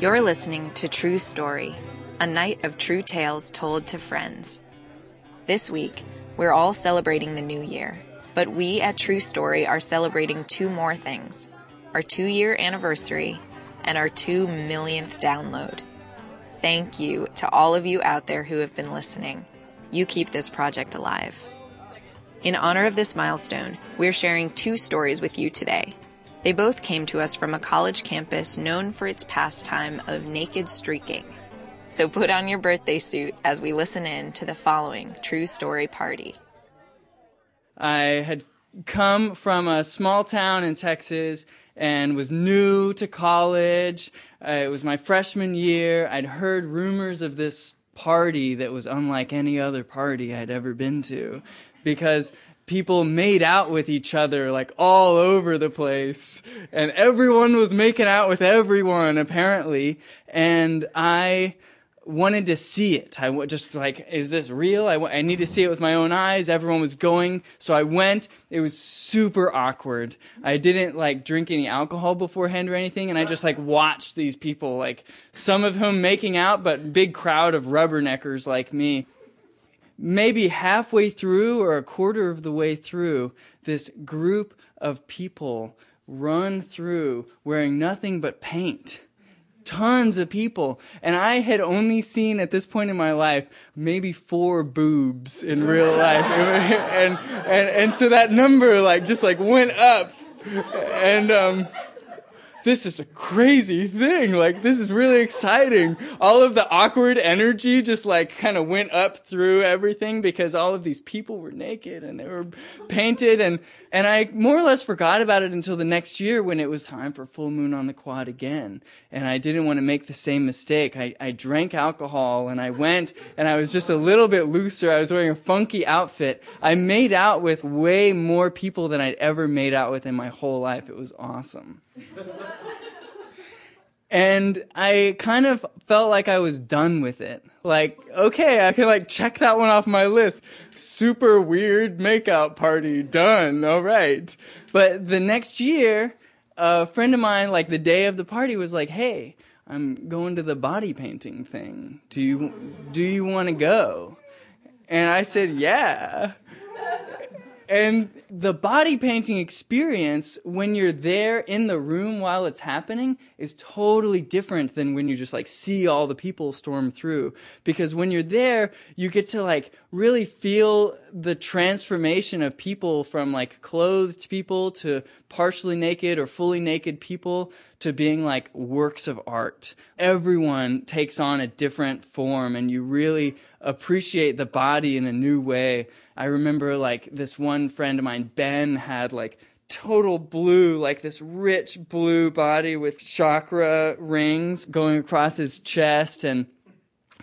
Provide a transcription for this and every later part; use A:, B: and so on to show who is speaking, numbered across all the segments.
A: You're listening to True Story, a night of true tales told to friends. This week, we're all celebrating the new year, but we at True Story are celebrating two more things our two year anniversary and our two millionth download. Thank you to all of you out there who have been listening. You keep this project alive. In honor of this milestone, we're sharing two stories with you today. They both came to us from a college campus known for its pastime of naked streaking. So put on your birthday suit as we listen in to the following true story party.
B: I had come from a small town in Texas and was new to college. Uh, it was my freshman year. I'd heard rumors of this party that was unlike any other party I'd ever been to because people made out with each other like all over the place and everyone was making out with everyone apparently and I wanted to see it. I just like, is this real? I, I need to see it with my own eyes. Everyone was going. So I went. It was super awkward. I didn't like drink any alcohol beforehand or anything. And I just like watched these people, like some of whom making out, but big crowd of rubberneckers like me. Maybe halfway through or a quarter of the way through, this group of people run through wearing nothing but paint tons of people. And I had only seen at this point in my life maybe four boobs in real life. and, and, and so that number like just like went up. And, um, this is a crazy thing. Like, this is really exciting. All of the awkward energy just like kind of went up through everything because all of these people were naked and they were painted and, and I more or less forgot about it until the next year when it was time for full moon on the quad again. And I didn't want to make the same mistake. I, I drank alcohol and I went and I was just a little bit looser. I was wearing a funky outfit. I made out with way more people than I'd ever made out with in my whole life. It was awesome. and I kind of felt like I was done with it. Like, okay, I can like check that one off my list. Super weird makeout party, done, alright. But the next year, a friend of mine, like the day of the party, was like, hey, I'm going to the body painting thing. Do you, do you want to go? And I said, yeah. And the body painting experience when you're there in the room while it's happening is totally different than when you just like see all the people storm through. Because when you're there, you get to like really feel the transformation of people from like clothed people to partially naked or fully naked people to being like works of art. Everyone takes on a different form and you really appreciate the body in a new way. I remember like this one friend of mine, Ben, had like total blue, like this rich blue body with chakra rings going across his chest and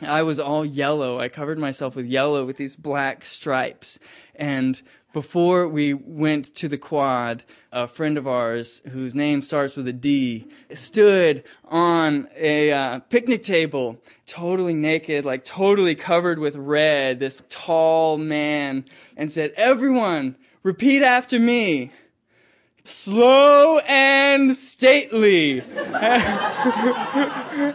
B: I was all yellow. I covered myself with yellow with these black stripes. And before we went to the quad, a friend of ours whose name starts with a D stood on a uh, picnic table, totally naked, like totally covered with red, this tall man, and said, Everyone, repeat after me. Slow and stately. and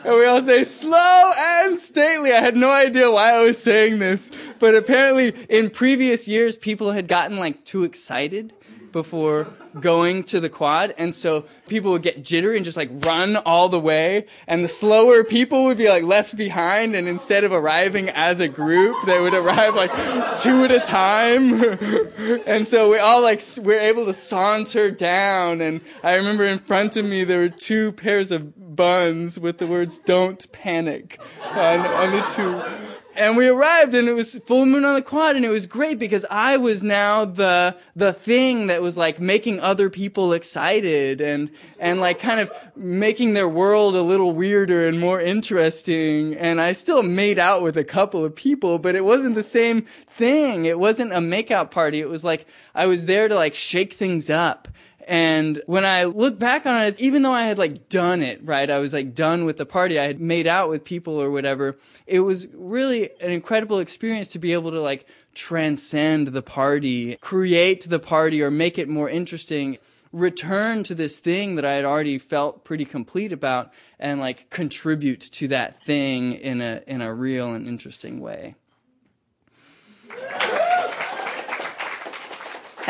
B: we all say, slow and stately. I had no idea why I was saying this, but apparently in previous years, people had gotten like too excited before going to the quad. And so people would get jittery and just like run all the way. And the slower people would be like left behind. And instead of arriving as a group, they would arrive like two at a time. and so we all like, we are able to saunter down. And I remember in front of me, there were two pairs of buns with the words, don't panic on, on the two and we arrived and it was full moon on the quad and it was great because I was now the, the thing that was like making other people excited and, and like kind of making their world a little weirder and more interesting. And I still made out with a couple of people, but it wasn't the same thing. It wasn't a makeout party. It was like I was there to like shake things up and when I look back on it, even though I had like done it, right? I was like done with the party. I had made out with people or whatever. It was really an incredible experience to be able to like transcend the party, create the party or make it more interesting return to this thing that I had already felt pretty complete about and like contribute to that thing in a in a real and interesting way.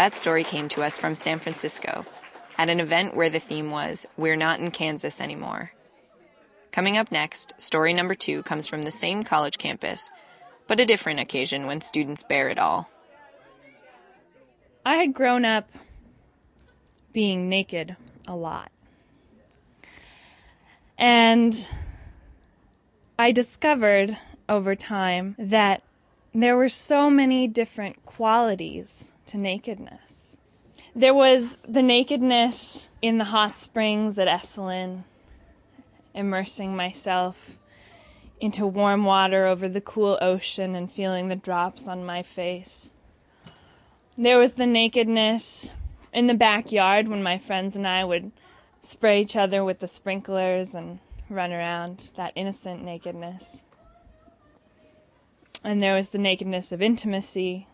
A: That story came to us from San Francisco at an event where the theme was We're Not in Kansas Anymore. Coming up next, story number two comes from the same college campus, but a different occasion when students bare it all.
C: I had grown up being naked a lot. And I discovered over time that there were so many different qualities to nakedness. There was the nakedness in the hot springs at Esalen, immersing myself into warm water over the cool ocean and feeling the drops on my face. There was the nakedness in the backyard when my friends and I would spray each other with the sprinklers and run around, that innocent nakedness. And there was the nakedness of intimacy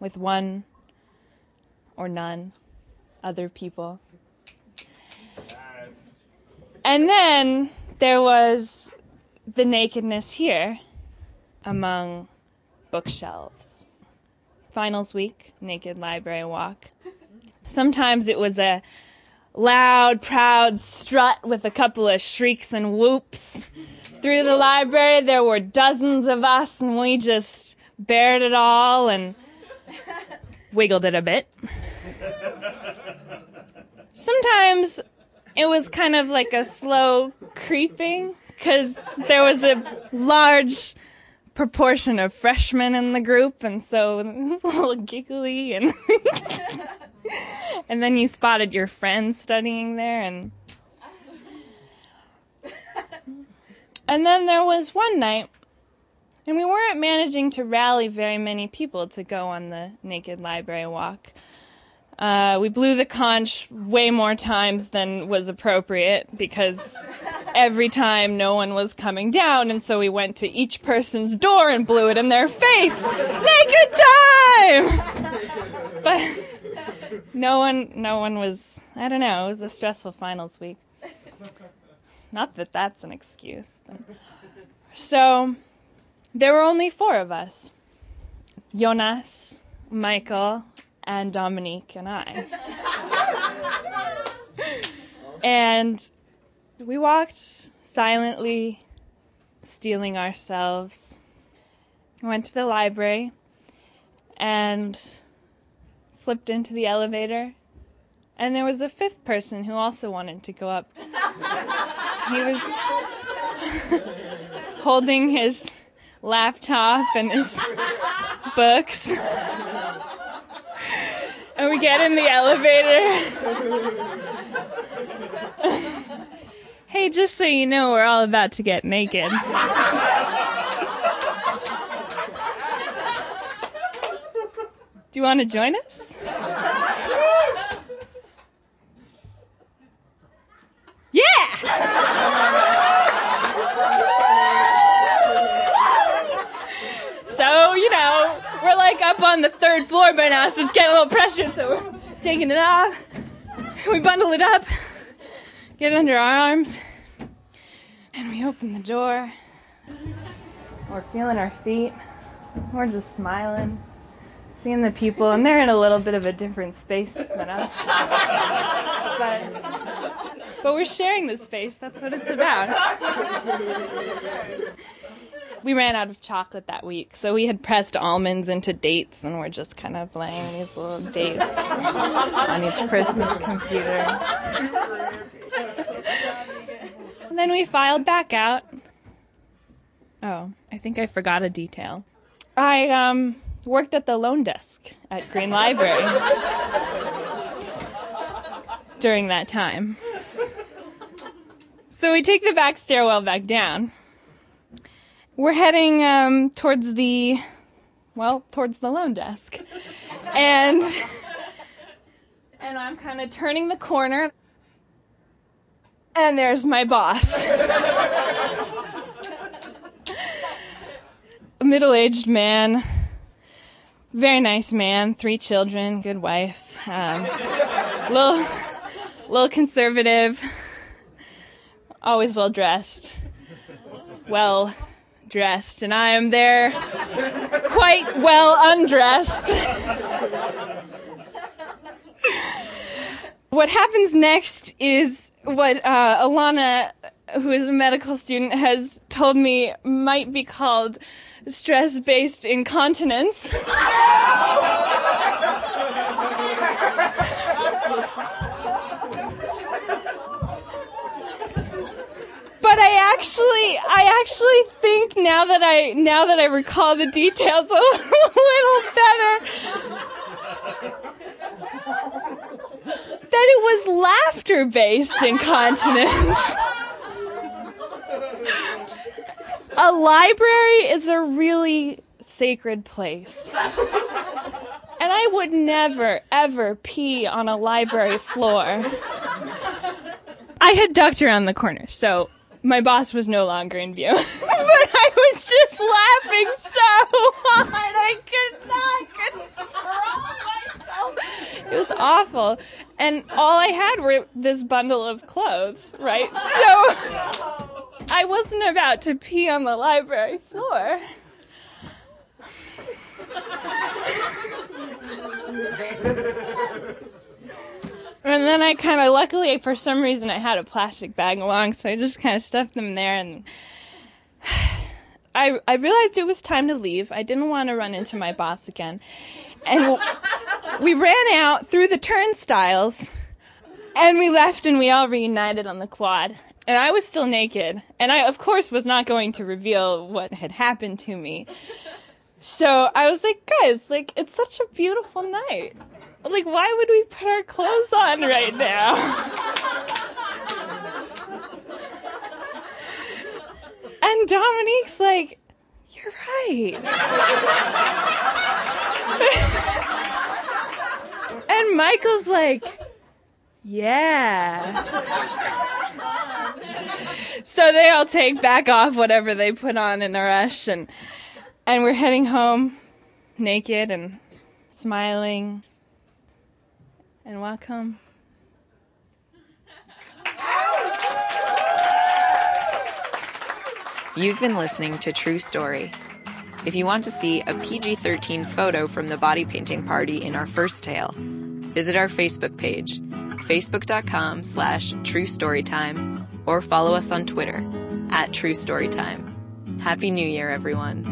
C: with one or none other people. Yes. And then there was the nakedness here among bookshelves. Finals week, naked library walk. Sometimes it was a loud, proud strut with a couple of shrieks and whoops. Through the library, there were dozens of us, and we just bared it all and wiggled it a bit. Sometimes it was kind of like a slow creeping because there was a large proportion of freshmen in the group, and so it was a little giggly, and and then you spotted your friends studying there, and and then there was one night, and we weren't managing to rally very many people to go on the naked library walk. Uh, we blew the conch way more times than was appropriate because every time no one was coming down, and so we went to each person's door and blew it in their face. Naked time! but no one, no one was. I don't know. It was a stressful finals week. Not that that's an excuse. But. So there were only four of us: Jonas, Michael, and Dominique and I. and we walked silently, steeling ourselves. We went to the library and slipped into the elevator. And there was a fifth person who also wanted to go up. He was holding his laptop and his books and we get in the elevator. hey, just so you know, we're all about to get naked. Do you want to join us? Yeah! we're like up the third floor by now, so it's getting a little pressure, so we're taking it off. We bundle it up, get it under our arms, and we open the door. We're feeling our feet. We're just smiling, seeing the people, and they're in a little bit of a different space than us. But, but we're sharing the space. That's what it's about we ran out of chocolate that week, so we had pressed almonds into dates, and we're just kind of laying these little dates on each person's computer. and then we filed back out. Oh, I think I forgot a detail. I um, worked at the loan desk at Green Library during that time. So we take the back stairwell back down we're heading um, towards the, well, towards the loan desk. and and I'm kind of turning the corner, and there's my boss. A middle aged man, very nice man, three children, good wife. Um, little, little conservative, always well dressed, well dressed, and I am there quite well undressed. what happens next is what uh, Alana, who is a medical student, has told me might be called stress based incontinence. but I actually I actually think now that I now that I recall the details a little better that it was laughter based incontinence. a library is a really sacred place. And I would never, ever pee on a library floor. I had ducked around the corner, so my boss was no longer in view. but I was just laughing so hard I could not control myself. It was awful. And all I had were this bundle of clothes, right? So I wasn't about to pee on the library floor. And then I kind of, luckily, for some reason, I had a plastic bag along, so I just kind of stuffed them there. And I, I realized it was time to leave. I didn't want to run into my boss again. And we ran out through the turnstiles, and we left, and we all reunited on the quad. And I was still naked, and I, of course, was not going to reveal what had happened to me. So I was like, guys, like, it's such a beautiful night like, why would we put our clothes on right now? and Dominique's like, you're right. and Michael's like, yeah. so they all take back off whatever they put on in a rush and and we're heading home naked and smiling and welcome.
A: You've been listening to True Story. If you want to see a PG 13 photo from the body painting party in our first tale, visit our Facebook page, facebook.com slash true storytime, or follow us on Twitter at True Storytime. Happy New Year, everyone.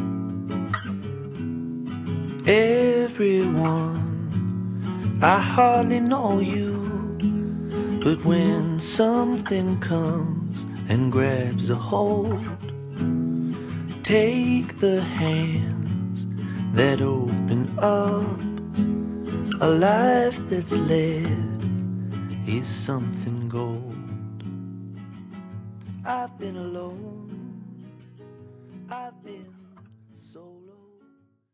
D: Everyone I hardly know you, but when something comes and grabs a hold, take the hands that open up. A life that's led is something gold. I've been alone.